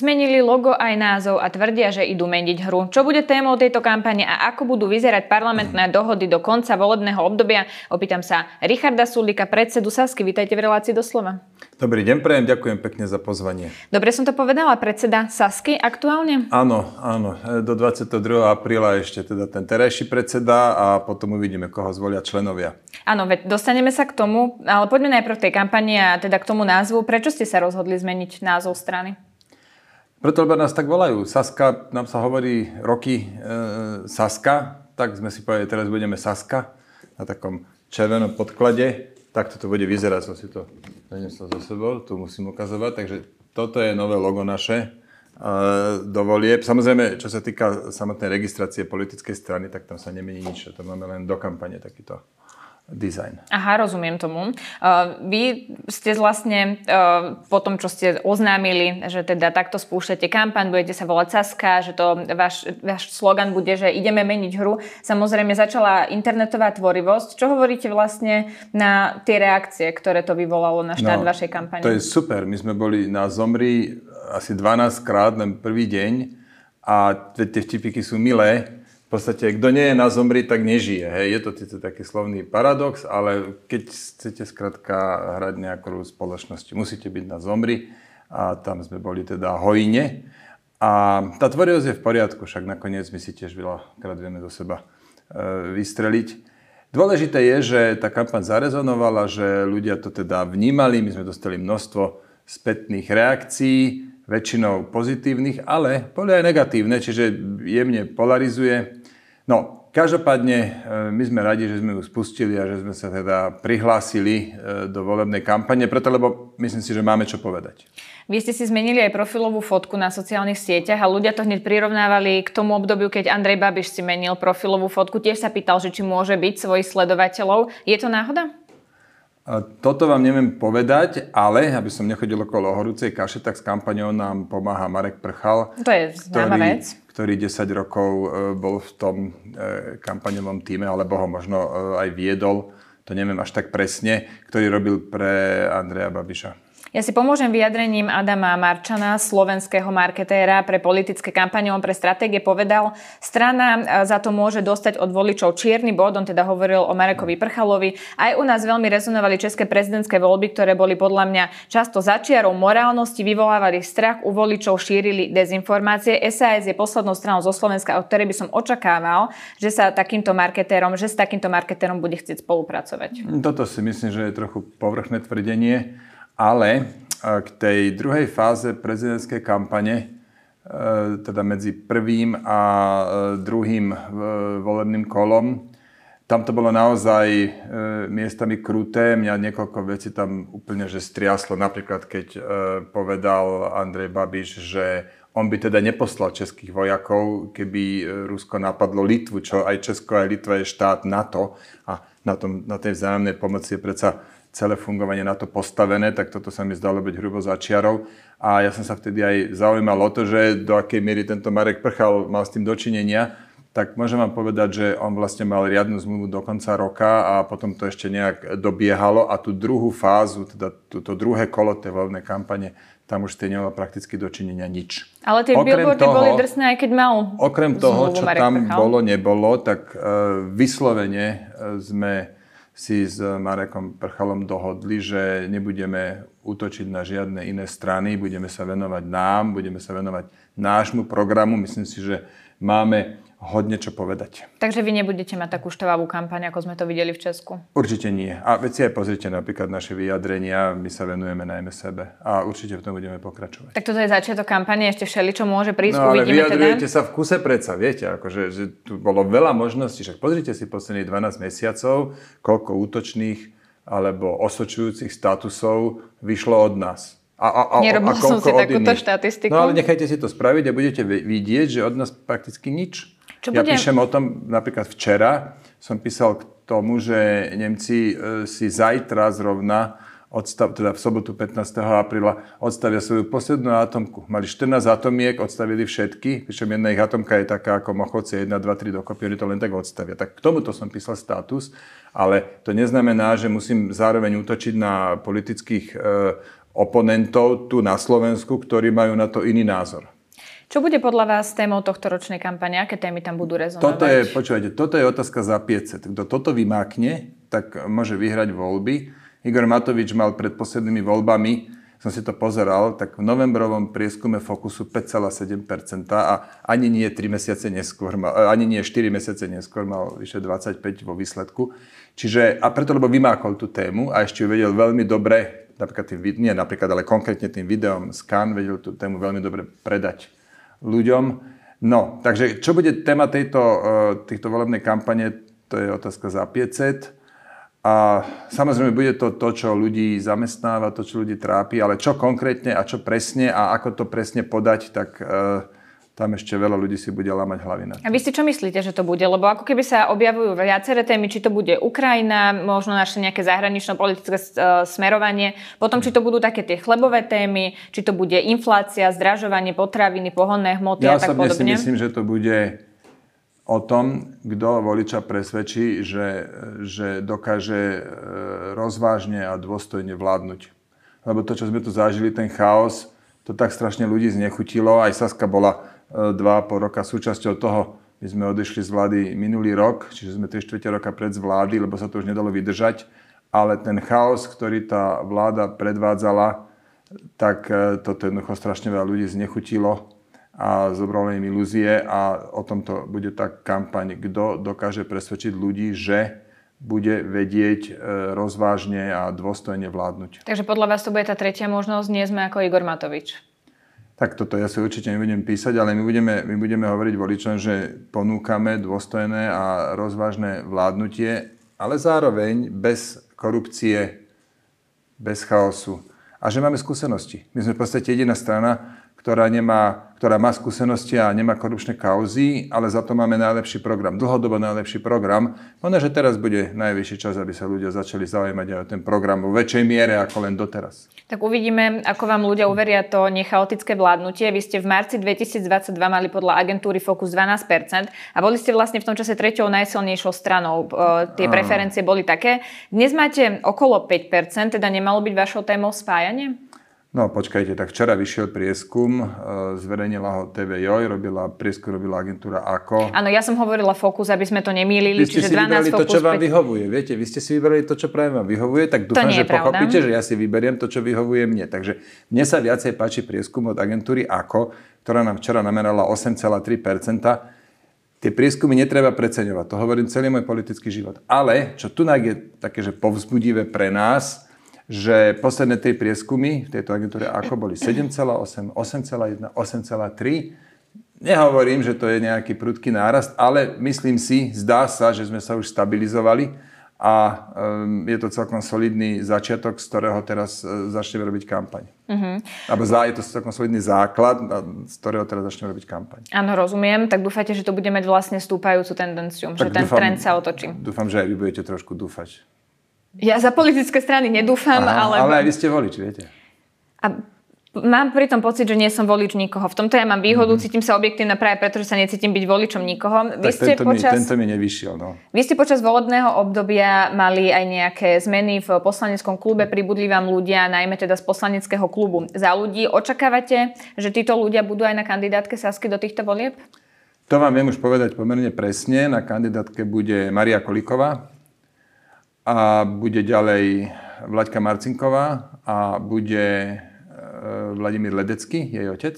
Zmenili logo aj názov a tvrdia, že idú meniť hru. Čo bude témou tejto kampane a ako budú vyzerať parlamentné dohody do konca volebného obdobia? Opýtam sa Richarda Sulika, predsedu Sasky. Vítajte v relácii doslova. Dobrý deň, prejem, ďakujem pekne za pozvanie. Dobre som to povedala, predseda Sasky aktuálne? Áno, áno, do 22. apríla ešte teda ten terajší predseda a potom uvidíme, koho zvolia členovia. Áno, veď dostaneme sa k tomu, ale poďme najprv tej kampani a teda k tomu názvu. Prečo ste sa rozhodli zmeniť názov strany? Preto, lebo nás tak volajú. Saska, nám sa hovorí roky e, Saska, tak sme si povedali, teraz budeme Saska na takom červenom podklade takto to bude vyzerať, som si to doniesol za sebou, tu musím ukazovať, takže toto je nové logo naše do volieb. Samozrejme, čo sa týka samotnej registrácie politickej strany, tak tam sa nemení nič, to máme len do kampane takýto design. Aha, rozumiem tomu. Uh, vy ste vlastne uh, po tom, čo ste oznámili, že teda takto spúšťate kampaň, budete sa volať Saska, že to váš, váš slogan bude, že ideme meniť hru. Samozrejme začala internetová tvorivosť. Čo hovoríte vlastne na tie reakcie, ktoré to vyvolalo na štart no, vašej kampane? To je super. My sme boli na Zomri asi 12 krát len prvý deň a tie vtipiky sú milé v podstate, kto nie je na zomri, tak nežije. Hej. Je to síce taký slovný paradox, ale keď chcete skrátka hrať nejakú spoločnosť, musíte byť na zomri a tam sme boli teda hojne. A tá tvorivosť je v poriadku, však nakoniec my si tiež veľakrát vieme do seba e, vystreliť. Dôležité je, že tá kampaň zarezonovala, že ľudia to teda vnímali, my sme dostali množstvo spätných reakcií, väčšinou pozitívnych, ale boli aj negatívne, čiže jemne polarizuje. No, každopádne e, my sme radi, že sme ju spustili a že sme sa teda prihlásili e, do volebnej kampane, preto lebo myslím si, že máme čo povedať. Vy ste si zmenili aj profilovú fotku na sociálnych sieťach a ľudia to hneď prirovnávali k tomu obdobiu, keď Andrej Babiš si menil profilovú fotku. Tiež sa pýtal, že či môže byť svojich sledovateľov. Je to náhoda? Toto vám neviem povedať, ale aby som nechodil okolo horúcej kaše, tak s kampaňou nám pomáha Marek Prchal. To je známa vec ktorý 10 rokov e, bol v tom e, kampaňovom týme, alebo ho možno e, aj viedol, to neviem až tak presne, ktorý robil pre Andreja Babiša. Ja si pomôžem vyjadrením Adama Marčana, slovenského marketéra pre politické kampane. On pre stratégie povedal, strana e, za to môže dostať od voličov čierny bod. On teda hovoril o Marekovi Prchalovi. Aj u nás veľmi rezonovali české prezidentské voľby, ktoré boli podľa mňa často začiarou morálnosti, vyvolávali strach u voličov, šírili dezinformácie. SAS je poslednou stranou zo Slovenska, od ktorej by som očakával, že sa takýmto marketérom, že s takýmto marketérom bude chcieť spolupracovať. Toto si myslím, že je trochu povrchné tvrdenie. Ale e, k tej druhej fáze prezidentskej kampane, e, teda medzi prvým a e, druhým volebným kolom, tam to bolo naozaj miestami kruté. Mňa niekoľko vecí tam úplne že striaslo. Napríklad, keď povedal Andrej Babiš, že on by teda neposlal českých vojakov, keby Rusko napadlo Litvu, čo aj Česko, aj Litva je štát NATO a na, tom, na tej vzájomnej pomoci je predsa celé fungovanie na to postavené, tak toto sa mi zdalo byť hrubo začiarov. A ja som sa vtedy aj zaujímal o to, že do akej miery tento Marek Prchal mal s tým dočinenia. Tak môžem vám povedať, že on vlastne mal riadnu zmluvu do konca roka a potom to ešte nejak dobiehalo a tú druhú fázu, teda toto druhé kolo tej voľnej kampane, tam už ste nemala prakticky dočinenia nič. Ale tie okrem billboardy toho, boli drsné, aj keď mal Okrem toho, čo Marek tam Prchal. bolo, nebolo, tak uh, vyslovene uh, sme si s Marekom Prchalom dohodli, že nebudeme útočiť na žiadne iné strany, budeme sa venovať nám, budeme sa venovať nášmu programu. Myslím si, že máme hodne čo povedať. Takže vy nebudete mať takú števavú kampaň, ako sme to videli v Česku? Určite nie. A veď si aj pozrite napríklad naše vyjadrenia, my sa venujeme najmä sebe a určite v tom budeme pokračovať. Tak toto je začiatok kampane, ešte všeli, čo môže prísť, no, ale uvidíme teda. vyjadrujete teda. sa v kuse predsa, viete, akože, že tu bolo veľa možností, však pozrite si posledných 12 mesiacov, koľko útočných alebo osočujúcich statusov vyšlo od nás. A, a, a, Nerobila a som si takúto štatistiku. No ale nechajte si to spraviť a budete vidieť, že od nás prakticky nič. Čo ja píšem o tom, napríklad včera som písal k tomu, že Nemci e, si zajtra zrovna odstav, teda v sobotu 15. apríla odstavia svoju poslednú atomku. Mali 14 atomiek, odstavili všetky, pričom jedna ich atomka je taká ako Mochovce 1, 2, 3 dokopy, oni to len tak odstavia. Tak k tomuto som písal status, ale to neznamená, že musím zároveň útočiť na politických e, oponentov tu na Slovensku, ktorí majú na to iný názor. Čo bude podľa vás témou tohto ročnej kampane? Aké témy tam budú rezonovať? Toto je, počúvajte, toto je otázka za 500. Kto toto vymákne, tak môže vyhrať voľby. Igor Matovič mal pred poslednými voľbami, som si to pozeral, tak v novembrovom prieskume Fokusu 5,7% a ani nie 3 mesiace neskôr, mal, ani nie 4 mesiace neskôr mal vyše 25 vo výsledku. Čiže, a preto, lebo vymákol tú tému a ešte ju vedel veľmi dobre, napríklad tým, nie napríklad, ale konkrétne tým videom Scan vedel tú tému veľmi dobre predať ľuďom. No, takže čo bude téma tejto, eh, týchto volebnej kampane, to je otázka za 500. A samozrejme bude to to, čo ľudí zamestnáva, to, čo ľudí trápi, ale čo konkrétne a čo presne a ako to presne podať, tak uh, tam ešte veľa ľudí si bude lamať hlavy na A vy si čo myslíte, že to bude? Lebo ako keby sa objavujú viaceré témy, či to bude Ukrajina, možno naše nejaké zahranično-politické e, smerovanie, potom či to budú také tie chlebové témy, či to bude inflácia, zdražovanie potraviny, pohonné hmoty ja a tak podobne. Ja si myslím, že to bude o tom, kto voliča presvedčí, že, že dokáže e, rozvážne a dôstojne vládnuť. Lebo to, čo sme tu zažili, ten chaos, to tak strašne ľudí znechutilo. Aj Saska bola dva po roka súčasťou toho. My sme odišli z vlády minulý rok, čiže sme 3 čtvrte roka pred z vlády, lebo sa to už nedalo vydržať. Ale ten chaos, ktorý tá vláda predvádzala, tak e, toto jednoducho strašne veľa ľudí znechutilo a zobralo im ilúzie a o tomto bude tá kampaň, kto dokáže presvedčiť ľudí, že bude vedieť e, rozvážne a dôstojne vládnuť. Takže podľa vás to bude tá tretia možnosť, nie sme ako Igor Matovič tak toto ja si určite nebudem písať, ale my budeme, my budeme hovoriť voličom, že ponúkame dôstojné a rozvážne vládnutie, ale zároveň bez korupcie, bez chaosu. A že máme skúsenosti. My sme v podstate jediná strana, ktorá, nemá, ktorá má skúsenosti a nemá korupčné kauzy, ale za to máme najlepší program, dlhodobo najlepší program. Možno, že teraz bude najvyšší čas, aby sa ľudia začali zaujímať aj o ten program vo väčšej miere ako len doteraz. Tak uvidíme, ako vám ľudia uveria to nechaotické vládnutie. Vy ste v marci 2022 mali podľa agentúry Focus 12% a boli ste vlastne v tom čase treťou najsilnejšou stranou. E, tie preferencie boli také. Dnes máte okolo 5%, teda nemalo byť vašou témou spájanie? No počkajte, tak včera vyšiel prieskum, e, zverejnila ho TV Joj, robila, prieskum robila agentúra AKO. Áno, ja som hovorila Focus, aby sme to nemýlili, vy ste čiže si 12 Focus... to, čo vám vyhovuje, viete, vy ste si vybrali to, čo práve vám vyhovuje, tak dúfam, že pravda. pochopíte, že ja si vyberiem to, čo vyhovuje mne. Takže mne sa viacej páči prieskum od agentúry AKO, ktorá nám včera namerala 8,3%. Tie prieskumy netreba preceňovať, to hovorím celý môj politický život. Ale, čo tu je také, že povzbudivé pre nás, že posledné tri prieskumy v tejto agentúre ako boli 7,8, 8,1, 8,3. Nehovorím, že to je nejaký prudký nárast, ale myslím si, zdá sa, že sme sa už stabilizovali a um, je to celkom solidný začiatok, z ktorého teraz uh, začneme robiť kampaň. Uh-huh. Alebo za, je to celkom solidný základ, z ktorého teraz začneme robiť kampaň. Áno, rozumiem. Tak dúfajte, že to bude mať vlastne stúpajúcu tendenciu, tak že ten dúfam, trend sa otočí. Dúfam, že aj vy budete trošku dúfať. Ja za politické strany nedúfam, Aha, ale... Ale aj vy ste volič, viete. A mám pri tom pocit, že nie som volič nikoho. V tomto ja mám výhodu, mm-hmm. cítim sa objektívne práve preto, že sa necítim byť voličom nikoho. Vy tak ste tento, počas... mi, tento mi nevyšiel, no. Vy ste počas volebného obdobia mali aj nejaké zmeny v poslaneckom klube, pribudli vám ľudia, najmä teda z poslaneckého klubu za ľudí. Očakávate, že títo ľudia budú aj na kandidátke Sasky do týchto volieb? To vám viem už povedať pomerne presne. Na kandidátke bude Maria Koliková, a bude ďalej Vlaďka Marcinková a bude e, Vladimír Ledecký, jej otec.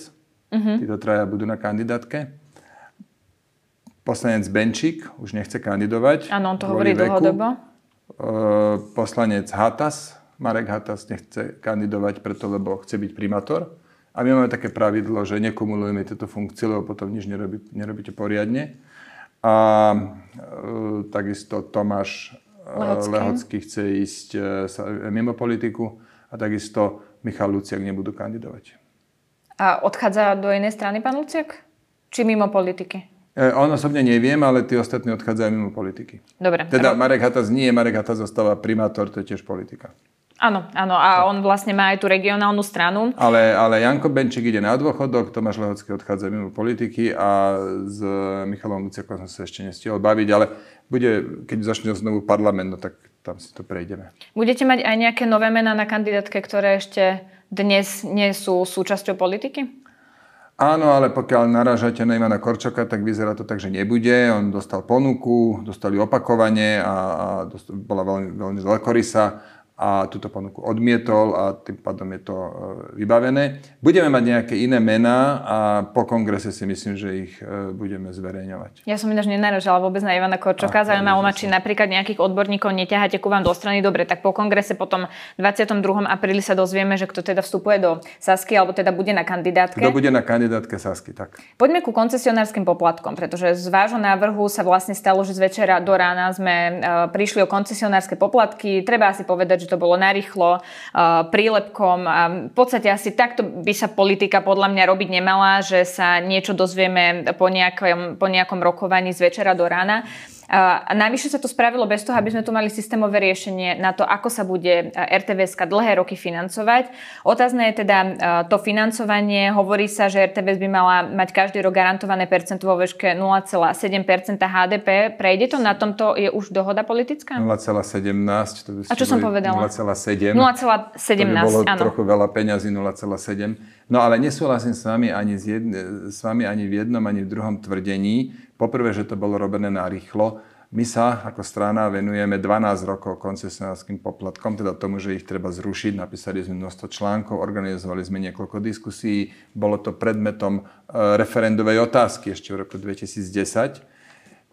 Uh-huh. Títo traja budú na kandidátke. Poslanec Benčík už nechce kandidovať. Áno, on to hovorí veku. dlhodobo. E, poslanec Hatas, Marek Hatas nechce kandidovať preto, lebo chce byť primátor. A my máme také pravidlo, že nekumulujeme tieto funkcie, lebo potom nič nerobí, nerobíte poriadne. A e, takisto Tomáš Lehocký. Lehocký chce ísť e, mimo politiku a takisto Michal Luciak nebudú kandidovať. A odchádza do inej strany pán Luciak? Či mimo politiky? E, on osobne neviem, ale tí ostatní odchádzajú mimo politiky. Dobre. Teda Marek Hatas nie, Marek Hatas zostáva primátor, to je tiež politika. Áno, áno, a on vlastne má aj tú regionálnu stranu. Ale, ale Janko Benčík ide na dôchodok, Tomáš Lehocký odchádza mimo politiky a s Michalom Luciakom som sa ešte nestihol baviť, ale bude, keď začne znovu parlament, no tak tam si to prejdeme. Budete mať aj nejaké nové mená na kandidátke, ktoré ešte dnes nie sú súčasťou politiky? Áno, ale pokiaľ narážate na Ivana Korčoka, tak vyzerá to tak, že nebude. On dostal ponuku, dostali opakovanie a, a dostal, bola veľmi, veľmi veľkorysá a túto ponuku odmietol a tým pádom je to e, vybavené. Budeme mať nejaké iné mená a po kongrese si myslím, že ich e, budeme zverejňovať. Ja som ináč nenaražala vôbec na Ivana Korčoka. Zaujímalo ma, či napríklad nejakých odborníkov neťaháte ku vám do strany. Dobre, tak po kongrese potom 22. apríli sa dozvieme, že kto teda vstupuje do Sasky alebo teda bude na kandidátke. Kto bude na kandidátke Sasky, tak. Poďme ku koncesionárskym poplatkom, pretože z vášho návrhu sa vlastne stalo, že z večera do rána sme e, prišli o koncesionárske poplatky. Treba asi povedať, že to bolo narýchlo, uh, prílepkom. A v podstate asi takto by sa politika podľa mňa robiť nemala, že sa niečo dozvieme po nejakom, po nejakom rokovaní z večera do rána. A navyše sa to spravilo bez toho, aby sme tu mali systémové riešenie na to, ako sa bude RTVS dlhé roky financovať. Otázne je teda to financovanie. Hovorí sa, že RTVS by mala mať každý rok garantované percento vo výške 0,7% HDP. Prejde to? Na tomto je už dohoda politická? 0,17. A čo som povedala? 0,7. 0,17, to by bolo áno. trochu veľa peňazí, 0,7. No ale nesúhlasím s vami, ani z jedne, s vami ani v jednom, ani v druhom tvrdení. Poprvé, že to bolo robené na rýchlo. My sa ako strana venujeme 12 rokov koncesionárským poplatkom, teda tomu, že ich treba zrušiť. Napísali sme množstvo článkov, organizovali sme niekoľko diskusí. Bolo to predmetom e, referendovej otázky ešte v roku 2010.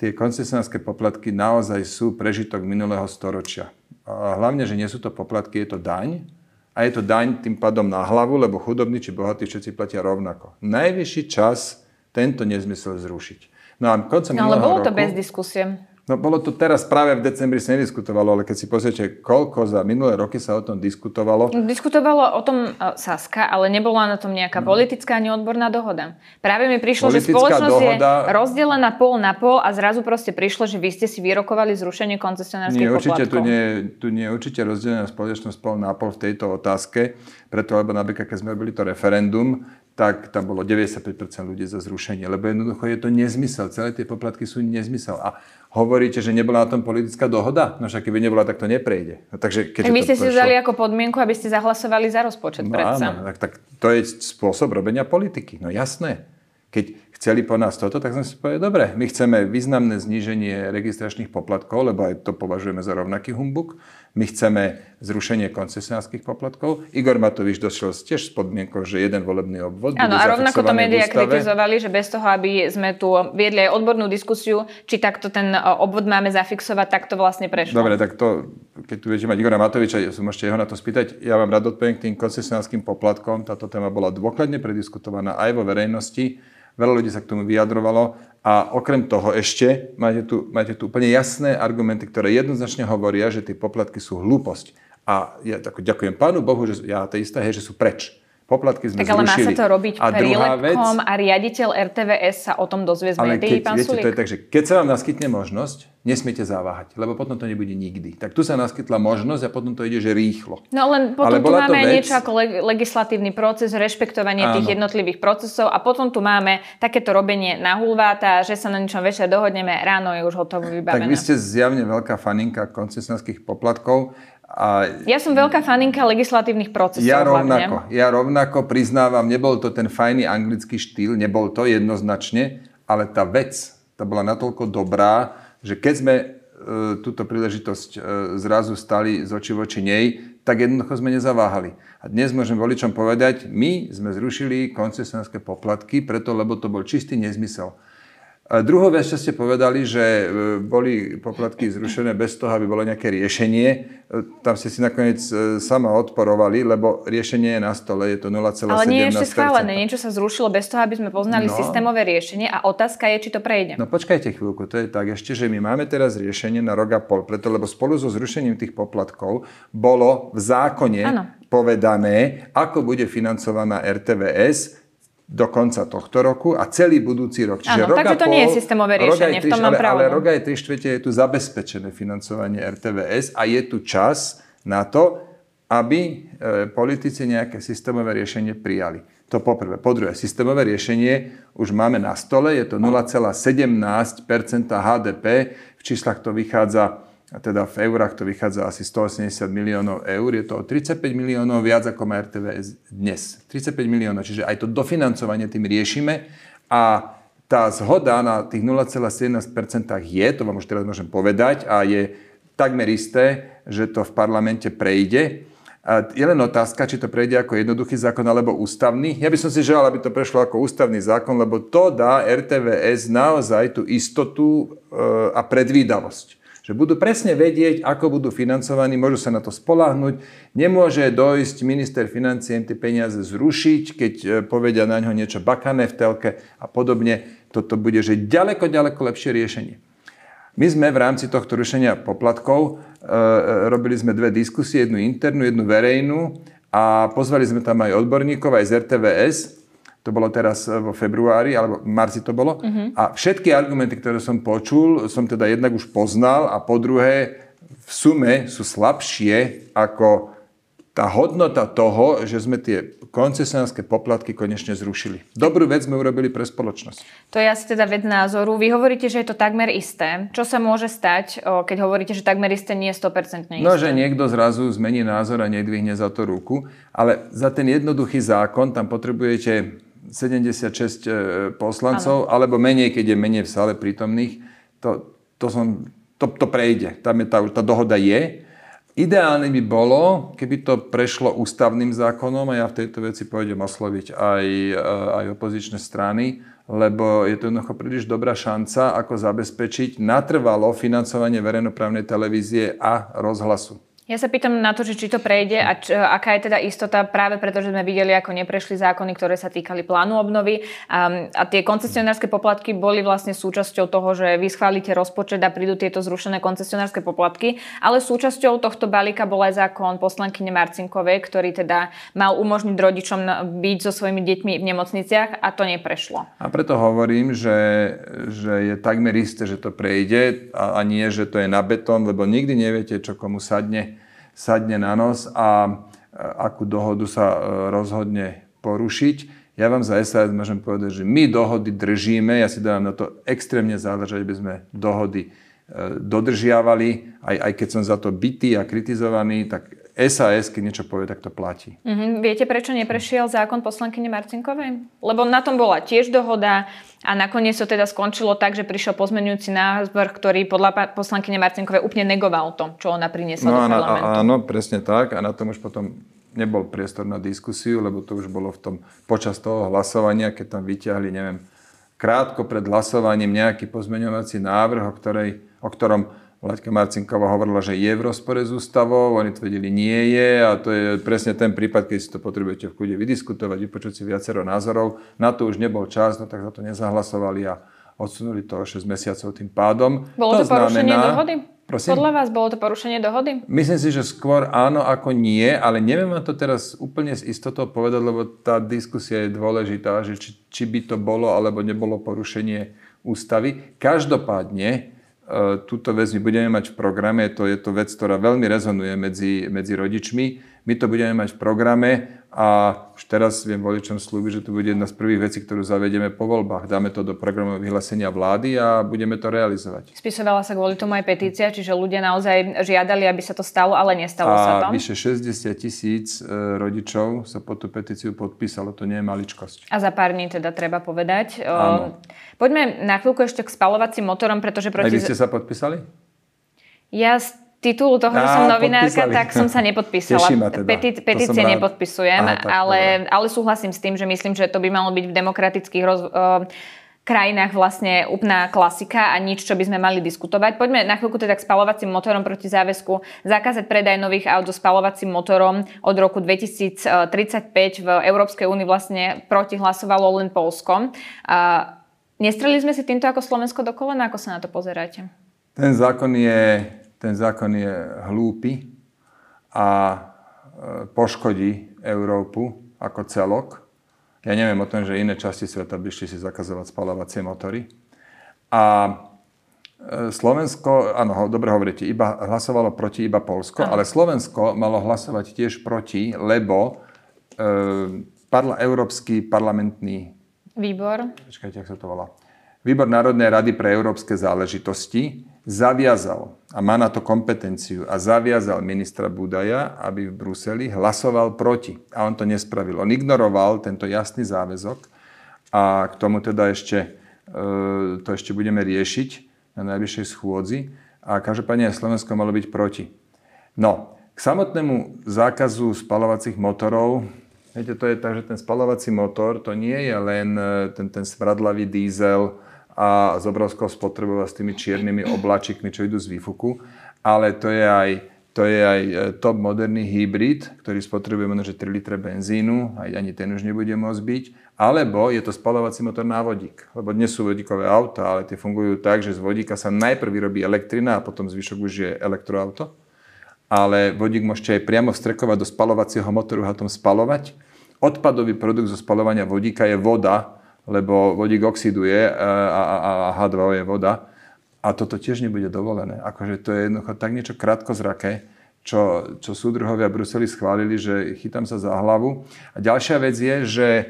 Tie koncesionárske poplatky naozaj sú prežitok minulého storočia. Hlavne, že nie sú to poplatky, je to daň. A je to daň tým pádom na hlavu, lebo chudobní či bohatí všetci platia rovnako. Najvyšší čas tento nezmysel zrušiť. No a koncom no, ale bolo to bez diskusie. No bolo to teraz práve v decembri sa nediskutovalo, ale keď si pozriete, koľko za minulé roky sa o tom diskutovalo. Diskutovalo o tom uh, Saska, ale nebola na tom nejaká no. politická ani odborná dohoda. Práve mi prišlo, Politická že spoločnosť dohoda... je rozdelená pol na pol a zrazu proste prišlo, že vy ste si vyrokovali zrušenie koncesionárskych nie, určite, poplatkov. Tu nie, tu nie je určite rozdelená spoločnosť pol na pol v tejto otázke, preto lebo napríklad, keď sme robili to referendum, tak tam bolo 95% ľudí za zrušenie, lebo jednoducho je to nezmysel. Celé tie poplatky sú nezmysel. A hovoríte, že nebola na tom politická dohoda? No však keby nebola, tak to neprejde. No, takže, keď tak vy ste si vzali ako podmienku, aby ste zahlasovali za rozpočet no, predsa. Áno, tak, tak to je spôsob robenia politiky. No jasné. Keď chceli po nás toto, tak sme si povedali, dobre, my chceme významné zníženie registračných poplatkov, lebo aj to považujeme za rovnaký humbuk. My chceme zrušenie koncesionárskych poplatkov. Igor Matovič došiel tiež s podmienkou, že jeden volebný obvod Áno, a rovnako to médiá kritizovali, že bez toho, aby sme tu viedli aj odbornú diskusiu, či takto ten e, obvod máme zafixovať, tak to vlastne prešlo. Dobre, tak to, keď tu viete mať Igora Matoviča, ja môžete jeho na to spýtať, ja vám rád odpoviem k tým koncesionárskym poplatkom. Táto téma bola dôkladne prediskutovaná aj vo verejnosti. Veľa ľudí sa k tomu vyjadrovalo a okrem toho ešte máte tu, máte tu úplne jasné argumenty, ktoré jednoznačne hovoria, že tie poplatky sú hlúposť. A ja tak, ďakujem Pánu Bohu, že ja isté, hej, že sú preč. Poplatky sme tak ale zrušili. má sa to robiť a prílepkom vec, a riaditeľ RTVS sa o tom dozvie z médií, pán viete, to je tak, že keď sa vám naskytne možnosť, nesmiete zaváhať, lebo potom to nebude nikdy. Tak tu sa naskytla možnosť a potom to ide, že rýchlo. No len potom ale tu máme vec... niečo ako legislatívny proces, rešpektovanie Áno. tých jednotlivých procesov a potom tu máme takéto robenie na hulváta, že sa na niečom večer dohodneme, ráno je už hotovo vybavené. Tak vy ste zjavne veľká faninka koncesionárskych poplatkov. A ja som veľká faninka legislatívnych procesov. Ja rovnako, hlavne. ja rovnako priznávam, nebol to ten fajný anglický štýl, nebol to jednoznačne, ale tá vec, tá bola natoľko dobrá, že keď sme e, túto príležitosť e, zrazu stali z oči voči nej, tak jednoducho sme nezaváhali. A dnes môžem voličom povedať, my sme zrušili koncesionárske poplatky, preto lebo to bol čistý nezmysel. A čo ste povedali, že e, boli poplatky zrušené bez toho, aby bolo nejaké riešenie. E, tam ste si nakoniec e, sama odporovali, lebo riešenie je na stole, je to 0,17%. Ale nie je ešte schválené, niečo sa zrušilo bez toho, aby sme poznali no. systémové riešenie a otázka je, či to prejde. No počkajte chvíľku, to je tak ešte, že my máme teraz riešenie na rok a pol, preto lebo spolu so zrušením tých poplatkov bolo v zákone ano. povedané, ako bude financovaná RTVS do konca tohto roku a celý budúci rok. Čiže Áno, takže to pol, nie je systémové riešenie, v tom mám ale, ale rok aj 3 štvrte je tu zabezpečené financovanie RTVS a je tu čas na to, aby e, politici nejaké systémové riešenie prijali. To poprvé. Po druhé, systémové riešenie už máme na stole, je to 0,17% HDP, v číslach to vychádza a teda v eurách to vychádza asi 180 miliónov eur. Je to o 35 miliónov viac ako má RTVS dnes. 35 miliónov, čiže aj to dofinancovanie tým riešime a tá zhoda na tých 0,17% je, to vám už teraz môžem povedať, a je takmer isté, že to v parlamente prejde. A je len otázka, či to prejde ako jednoduchý zákon alebo ústavný. Ja by som si želal, aby to prešlo ako ústavný zákon, lebo to dá RTVS naozaj tú istotu e, a predvídavosť. Že budú presne vedieť, ako budú financovaní, môžu sa na to spolahnuť. Nemôže dojsť minister financie tie peniaze zrušiť, keď e, povedia na ňo niečo bakané v telke a podobne. Toto bude že ďaleko, ďaleko lepšie riešenie. My sme v rámci tohto rušenia poplatkov e, e, robili sme dve diskusie, jednu internú, jednu verejnú a pozvali sme tam aj odborníkov, aj z RTVS. To bolo teraz e, vo februári, alebo v marci to bolo. Uh-huh. A všetky argumenty, ktoré som počul, som teda jednak už poznal a po druhé v sume sú slabšie ako tá hodnota toho, že sme tie koncesionárske poplatky konečne zrušili. Dobrú vec sme urobili pre spoločnosť. To je asi teda vec názoru. Vy hovoríte, že je to takmer isté. Čo sa môže stať, keď hovoríte, že takmer isté nie je 100% isté? No, že niekto zrazu zmení názor a nedvihne za to ruku, ale za ten jednoduchý zákon tam potrebujete 76 e, poslancov, ano. alebo menej, keď je menej v sále prítomných. To, to, som, to, to prejde. Tam je tá, tá dohoda je. Ideálne by bolo, keby to prešlo ústavným zákonom a ja v tejto veci pôjdem osloviť aj, eh, aj opozičné strany, lebo je to jednoducho príliš dobrá šanca, ako zabezpečiť natrvalo financovanie verejnoprávnej televízie a rozhlasu. Ja sa pýtam na to, že či to prejde a č, aká je teda istota práve preto, že sme videli, ako neprešli zákony, ktoré sa týkali plánu obnovy. A, a tie koncesionárske poplatky boli vlastne súčasťou toho, že vy schválite rozpočet a prídu tieto zrušené koncesionárske poplatky, ale súčasťou tohto balíka bol aj zákon poslankyne Marcinkovej, ktorý teda mal umožniť rodičom byť so svojimi deťmi v nemocniciach a to neprešlo. A preto hovorím, že, že je takmer isté, že to prejde a, a nie, že to je na betón, lebo nikdy neviete, čo komu sadne sadne na nos a akú dohodu sa e, rozhodne porušiť. Ja vám za SAS môžem povedať, že my dohody držíme, ja si dávam na to extrémne záležať, aby sme dohody e, dodržiavali, aj, aj keď som za to bytý a kritizovaný, tak SAS, keď niečo povie, tak to platí. Mm-hmm. Viete, prečo neprešiel zákon poslankyne Marcinkovej? Lebo na tom bola tiež dohoda a nakoniec to teda skončilo tak, že prišiel pozmenujúci návrh, ktorý podľa poslankyne Marcinkovej úplne negoval to, čo ona priniesla no, do parlamentu. Áno, presne tak. A na tom už potom nebol priestor na diskusiu, lebo to už bolo v tom počas toho hlasovania, keď tam vyťahli, neviem, krátko pred hlasovaním nejaký pozmeňovací návrh, o, ktorej, o ktorom Vlaďka Marcinková hovorila, že je v rozpore s ústavou, oni tvrdili, nie je a to je presne ten prípad, keď si to potrebujete v kúde vydiskutovať, vypočuť si viacero názorov. Na to už nebol čas, no tak za to nezahlasovali a odsunuli to o 6 mesiacov tým pádom. Bolo to, to porušenie znamená, dohody? Prosím? Podľa vás bolo to porušenie dohody? Myslím si, že skôr áno ako nie, ale neviem vám to teraz úplne s istotou povedať, lebo tá diskusia je dôležitá, že či, či by to bolo alebo nebolo porušenie ústavy. Každopádne, túto vec my budeme mať v programe, to je to vec, ktorá veľmi rezonuje medzi, medzi rodičmi. My to budeme mať v programe a už teraz viem voličom slúbiť, že to bude jedna z prvých vecí, ktorú zavedieme po voľbách. Dáme to do programového vyhlásenia vlády a budeme to realizovať. Spisovala sa kvôli tomu aj petícia, čiže ľudia naozaj žiadali, aby sa to stalo, ale nestalo a sa to. vyše 60 tisíc e, rodičov sa pod tú petíciu podpísalo, to nie je maličkosť. A za pár dní teda treba povedať. Áno. Poďme na chvíľku ešte k spalovacím motorom, pretože proti... Aj vy ste sa podpísali? Ja titulu toho, že som novinárka, podpísali. tak som sa nepodpísala. Teda. Peti, petície nepodpisujem, Aha, ale, ale súhlasím s tým, že myslím, že to by malo byť v demokratických roz, uh, krajinách vlastne úplná klasika a nič, čo by sme mali diskutovať. Poďme na chvíľku teda k spalovacím motorom proti záväzku zakázať predaj nových aut so spalovacím motorom od roku 2035 v Európskej únii vlastne proti hlasovalo len Polsko. Uh, nestreli sme si týmto ako Slovensko do kolena? Ako sa na to pozeráte? Ten zákon je ten zákon je hlúpy a e, poškodí Európu ako celok. Ja neviem o tom, že iné časti sveta by šli si zakazovať spalovacie motory. A Slovensko, áno, dobre hovoríte, iba hlasovalo proti iba Polsko, ale Slovensko malo hlasovať tiež proti, lebo e, parla, Európsky parlamentný výbor, počkajte, ak sa to volá, Výbor Národnej rady pre európske záležitosti zaviazal, a má na to kompetenciu, a zaviazal ministra Budaja, aby v Bruseli hlasoval proti. A on to nespravil. On ignoroval tento jasný záväzok a k tomu teda ešte, e, to ešte budeme riešiť na najbližšej schôdzi a každopádne Slovensko malo byť proti. No, k samotnému zákazu spalovacích motorov, viete, to je tak, že ten spalovací motor, to nie je len e, ten, ten smradlavý diesel a s obrovskou spotrebou a s tými čiernymi oblačikmi, čo idú z výfuku, ale to je aj to je aj e, top moderný hybrid, ktorý spotrebuje možno 3 litre benzínu, aj ani ten už nebude môcť byť. Alebo je to spalovací motor na vodík. Lebo dnes sú vodíkové auta, ale tie fungujú tak, že z vodíka sa najprv vyrobí elektrina a potom zvyšok už je elektroauto. Ale vodík môžete aj priamo vstrekovať do spalovacieho motoru a tom spalovať. Odpadový produkt zo spalovania vodíka je voda, lebo vodík oxiduje e, a, a, a H2O je voda. A toto tiež nebude dovolené. Akože to je jednoducho tak niečo krátkozraké, čo, čo súdruhovia Bruseli schválili, že chytám sa za hlavu. A ďalšia vec je, že e,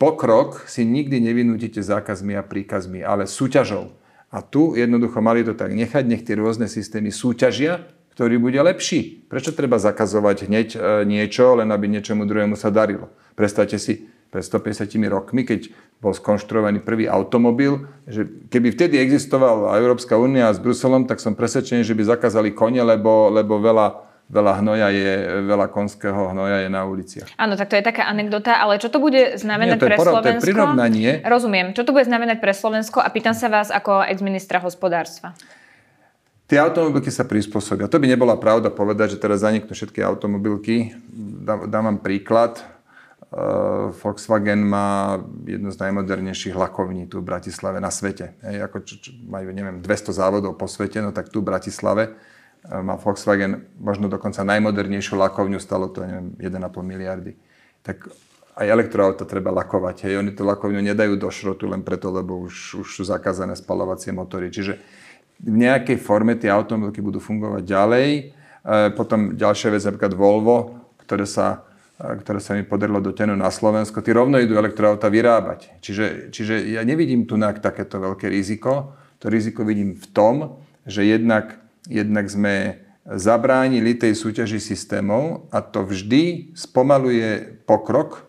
pokrok si nikdy nevinútite zákazmi a príkazmi, ale súťažou. A tu jednoducho mali to tak nechať, nech tie rôzne systémy súťažia, ktorý bude lepší. Prečo treba zakazovať hneď e, niečo, len aby niečomu druhému sa darilo? Predstavte si, pred 150 rokmi, keď bol skonštruovaný prvý automobil, že keby vtedy existovala Európska únia s Bruselom, tak som presvedčený, že by zakázali kone, lebo, lebo veľa, veľa hnoja je, veľa konského hnoja je na uliciach. Áno, tak to je taká anekdota, ale čo to bude znamenať Nie, to pre porov, Slovensko? To je prirovnanie. Rozumiem. Čo to bude znamenať pre Slovensko a pýtam sa vás ako ex-ministra hospodárstva. Tie automobilky sa prispôsobia. To by nebola pravda povedať, že teraz zaniknú všetky automobilky. Dám, dám vám príklad. Uh, Volkswagen má jednu z najmodernejších lakovní tu v Bratislave na svete. Hej, ako čo, čo, majú, neviem, 200 závodov po svete, no tak tu v Bratislave uh, má Volkswagen možno dokonca najmodernejšiu lakovňu, stalo to, neviem, 1,5 miliardy. Tak aj elektroauta treba lakovať. Hej, oni tú lakovňu nedajú do šrotu len preto, lebo už, už sú zakázané spalovacie motory. Čiže v nejakej forme tie automobilky budú fungovať ďalej. Uh, potom ďalšia vec, napríklad Volvo, ktoré sa ktoré sa mi podarilo dotiahnuť na Slovensko, tí rovno idú elektroauta vyrábať. Čiže, čiže ja nevidím tu takéto veľké riziko. To riziko vidím v tom, že jednak, jednak sme zabránili tej súťaži systémov a to vždy spomaluje pokrok.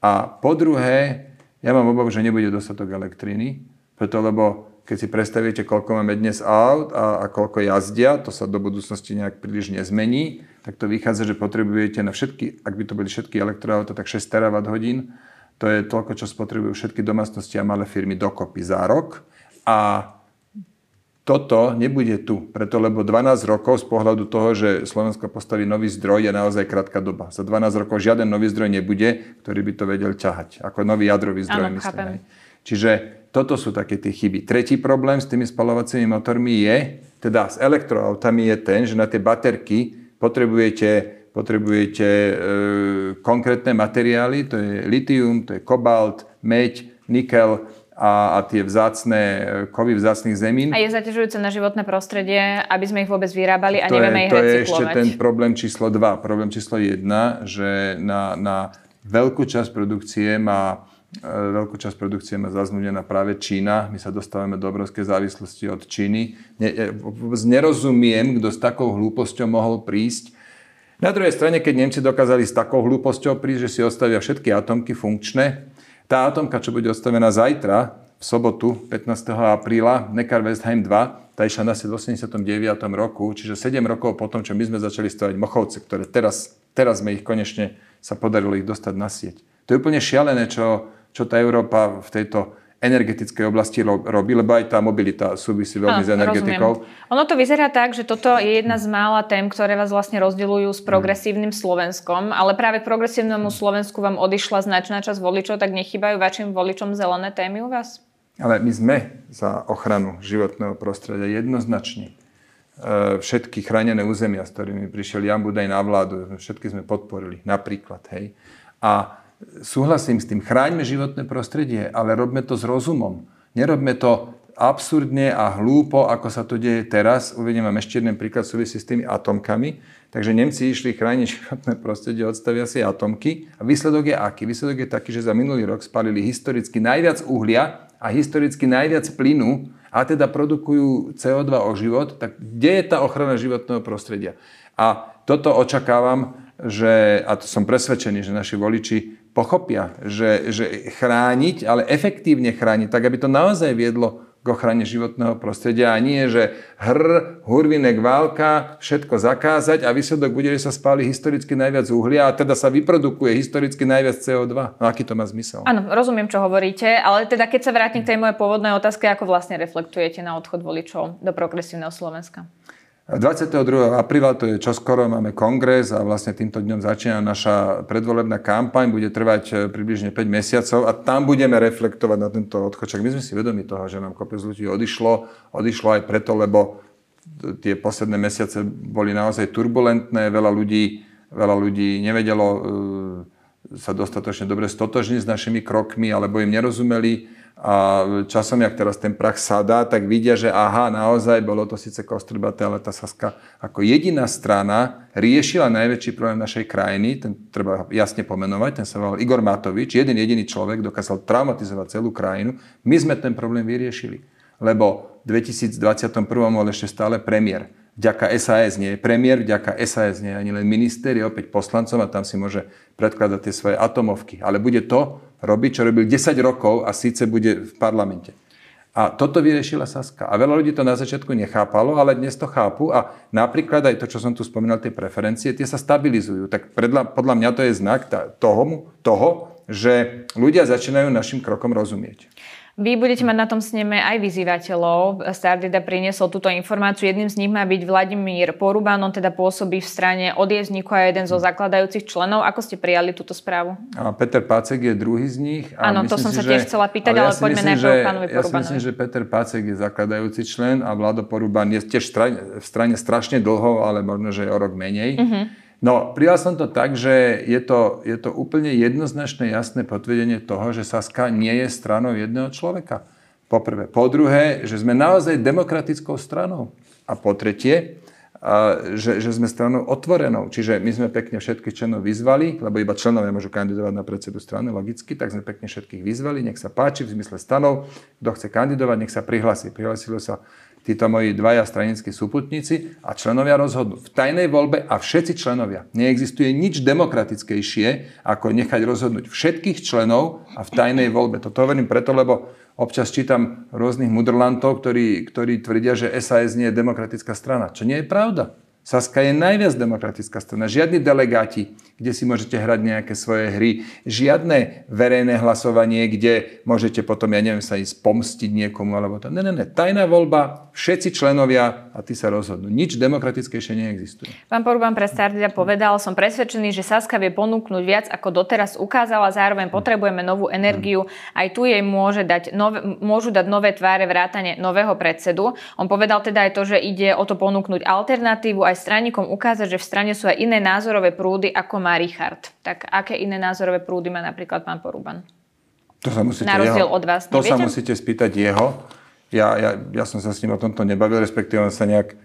A po druhé, ja mám obavu, že nebude dostatok elektriny, preto lebo keď si predstavíte, koľko máme dnes aut a, a koľko jazdia, to sa do budúcnosti nejak príliš nezmení, tak to vychádza, že potrebujete na všetky, ak by to boli všetky elektroauta, tak 6 terawatt hodín. To je toľko, čo spotrebujú všetky domácnosti a malé firmy dokopy za rok. A toto nebude tu, preto lebo 12 rokov z pohľadu toho, že Slovensko postaví nový zdroj, je naozaj krátka doba. Za 12 rokov žiaden nový zdroj nebude, ktorý by to vedel ťahať. Ako nový jadrový zdroj, Áno, myslím. Čiže toto sú také tie chyby. Tretí problém s tými spalovacími motormi je, teda s elektroautami je ten, že na tie baterky potrebujete, potrebujete e, konkrétne materiály, to je litium, to je kobalt, meď, nikel a, a tie vzácne e, kovy vzácných zemín. A je zaťažujúce na životné prostredie, aby sme ich vôbec vyrábali a to nevieme je, ich To je ešte ten problém číslo 2. Problém číslo 1, že na, na veľkú časť produkcie má veľkú časť produkcie má zaznúdená práve Čína. My sa dostávame do obrovskej závislosti od Číny. Ne, ja vôbec nerozumiem, kto s takou hlúposťou mohol prísť. Na druhej strane, keď Nemci dokázali s takou hlúposťou prísť, že si ostavia všetky atomky funkčné, tá atomka, čo bude ostavená zajtra, v sobotu, 15. apríla, Neckar Westheim 2, tá išla na v 89. roku, čiže 7 rokov potom, čo my sme začali stavať Mochovce, ktoré teraz, teraz sme ich konečne sa podarilo ich dostať na sieť. To je úplne šialené, čo, čo tá Európa v tejto energetickej oblasti robí, lebo aj tá mobilita súvisí veľmi Áno, s energetikou. Rozumiem. Ono to vyzerá tak, že toto je jedna z mála tém, ktoré vás vlastne rozdeľujú s progresívnym Slovenskom, ale práve k progresívnemu Slovensku vám odišla značná časť voličov, tak nechybajú vašim voličom zelené témy u vás? Ale my sme za ochranu životného prostredia jednoznačne. Všetky chránené územia, s ktorými prišiel Jan Budaj na vládu, všetky sme podporili, napríklad. Hej. A súhlasím s tým, chráňme životné prostredie, ale robme to s rozumom. Nerobme to absurdne a hlúpo, ako sa to deje teraz. Uvediem vám ešte jeden príklad súvisí s tými atomkami. Takže Nemci išli chrániť životné prostredie, odstavia si atomky a výsledok je aký? Výsledok je taký, že za minulý rok spalili historicky najviac uhlia a historicky najviac plynu a teda produkujú CO2 o život, tak kde je tá ochrana životného prostredia? A toto očakávam, že, a to som presvedčený, že naši voliči pochopia, že, že chrániť, ale efektívne chrániť, tak aby to naozaj viedlo k ochrane životného prostredia a nie, že hr, hurvinek, válka, všetko zakázať a výsledok bude, že sa spáli historicky najviac uhlia a teda sa vyprodukuje historicky najviac CO2. No aký to má zmysel? Áno, rozumiem, čo hovoríte, ale teda keď sa vrátim k tej mojej pôvodnej otázke, ako vlastne reflektujete na odchod voličov do progresívneho Slovenska? 22. apríla, to je čoskoro, máme kongres a vlastne týmto dňom začína naša predvolebná kampaň, bude trvať e, približne 5 mesiacov a tam budeme reflektovať na tento odchod. My sme si vedomi toho, že nám kopec ľudí odišlo. Odišlo aj preto, lebo tie posledné mesiace boli naozaj turbulentné, veľa ľudí, veľa ľudí nevedelo e, sa dostatočne dobre stotožniť s našimi krokmi, alebo im nerozumeli a časom, jak teraz ten prach sadá, tak vidia, že aha, naozaj bolo to síce kostrbaté, ale tá Saska ako jediná strana riešila najväčší problém našej krajiny, ten treba jasne pomenovať, ten sa volal Igor Matovič, jeden jediný človek dokázal traumatizovať celú krajinu. My sme ten problém vyriešili, lebo v 2021 bol ešte stále premiér. Vďaka SAS nie je premiér, vďaka SAS nie je ani len minister, je opäť poslancom a tam si môže predkladať tie svoje atomovky. Ale bude to, robiť, čo robil 10 rokov a síce bude v parlamente. A toto vyriešila Saska. A veľa ľudí to na začiatku nechápalo, ale dnes to chápu a napríklad aj to, čo som tu spomínal, tie preferencie, tie sa stabilizujú. Tak podľa mňa to je znak toho, toho že ľudia začínajú našim krokom rozumieť. Vy budete mať na tom sneme aj vyzývateľov. Stardida priniesol túto informáciu. Jedným z nich má byť Vladimír Poruban, on teda pôsobí v strane odjezníku a jeden zo zakladajúcich členov. Ako ste prijali túto správu? A Peter Pácek je druhý z nich. Áno, to som si, sa tiež chcela pýtať, ale, ale ja poďme najprv pánovi Porubanovi. Ja si myslím, že Peter Pácek je zakladajúci člen a Vlado Poruban je tiež v strane strašne dlho, ale možno, že je o rok menej. Uh-huh. No, prijal som to tak, že je to, je to úplne jednoznačné jasné potvrdenie toho, že Saska nie je stranou jedného človeka. Po prvé. Po druhé, že sme naozaj demokratickou stranou. A po tretie, že, že sme stranou otvorenou. Čiže my sme pekne všetkých členov vyzvali, lebo iba členovia môžu kandidovať na predsedu strany, logicky, tak sme pekne všetkých vyzvali, nech sa páči v zmysle stanov, kto chce kandidovať, nech sa prihlasí. Prihlasilo sa títo moji dvaja stranickí súputníci a členovia rozhodnú v tajnej voľbe a všetci členovia. Neexistuje nič demokratickejšie, ako nechať rozhodnúť všetkých členov a v tajnej voľbe. Toto hovorím preto, lebo občas čítam rôznych mudrlantov, ktorí, ktorí tvrdia, že SAS nie je demokratická strana, čo nie je pravda. Saska je najviac demokratická strana. Žiadni delegáti, kde si môžete hrať nejaké svoje hry. Žiadne verejné hlasovanie, kde môžete potom, ja neviem, sa ísť pomstiť niekomu alebo to. Ne, ne, ne. Tajná voľba, všetci členovia a ty sa rozhodnú. Nič demokratickejšie neexistuje. Pán Porban pre Stardia povedal, som presvedčený, že Saska vie ponúknuť viac, ako doteraz ukázala. Zároveň potrebujeme novú energiu. Aj tu jej môže dať nové, môžu dať nové tváre vrátane nového predsedu. On povedal teda aj to, že ide o to ponúknuť alternatívu aj straníkom ukázať, že v strane sú aj iné názorové prúdy, ako má Richard. Tak aké iné názorové prúdy má napríklad pán Poruban? To sa musíte Na rozdiel jeho, od vás. To sa musíte spýtať jeho. Ja, ja, ja som sa s ním o tomto nebavil, respektíve on sa nejak e,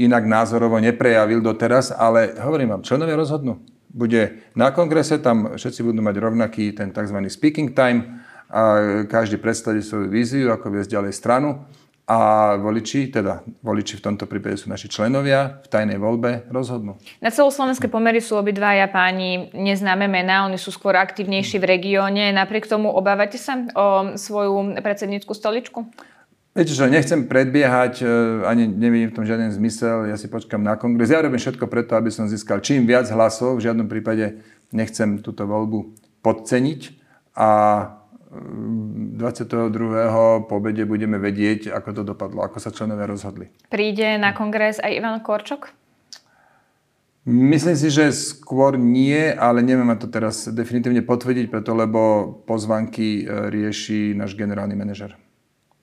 inak názorovo neprejavil doteraz, ale hovorím vám, členovia rozhodnú. Bude na kongrese, tam všetci budú mať rovnaký ten tzv. speaking time a každý predstaví svoju víziu, ako viesť ďalej stranu a voliči, teda voliči v tomto prípade sú naši členovia, v tajnej voľbe rozhodnú. Na celoslovenské pomery sú obidvaja páni neznáme mená, oni sú skôr aktívnejší v regióne. Napriek tomu obávate sa o svoju predsednícku stoličku? Viete čo, nechcem predbiehať, e, ani nevidím v tom žiaden zmysel, ja si počkam na kongres. Ja robím všetko preto, aby som získal čím viac hlasov, v žiadnom prípade nechcem túto voľbu podceniť a 22. po obede budeme vedieť, ako to dopadlo, ako sa členovia rozhodli. Príde na kongres aj Ivan Korčok? Myslím si, že skôr nie, ale neviem to teraz definitívne potvrdiť, preto lebo pozvanky e, rieši náš generálny manažer.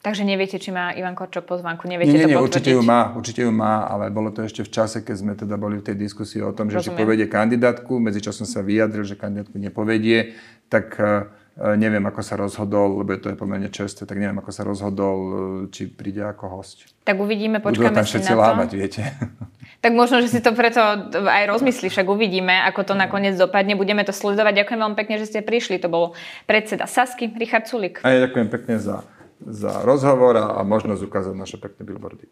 Takže neviete, či má Ivan Korčok pozvanku? Neviete nie, nie, to určite ju má, určite ju má, ale bolo to ešte v čase, keď sme teda boli v tej diskusii o tom, že Rozumiem. či povedie kandidátku, medzičasom sa vyjadril, že kandidátku nepovedie, tak e, neviem, ako sa rozhodol, lebo to je pomerne čerstvé, tak neviem, ako sa rozhodol, či príde ako host. Tak uvidíme, počkáme Budú tam všetci na to. lámať, viete. Tak možno, že si to preto aj rozmyslí, však uvidíme, ako to nakoniec dopadne. Budeme to sledovať. Ďakujem veľmi pekne, že ste prišli. To bol predseda Sasky, Richard Sulik. A ja ďakujem pekne za, za rozhovor a, a možnosť ukázať naše pekné billboardy.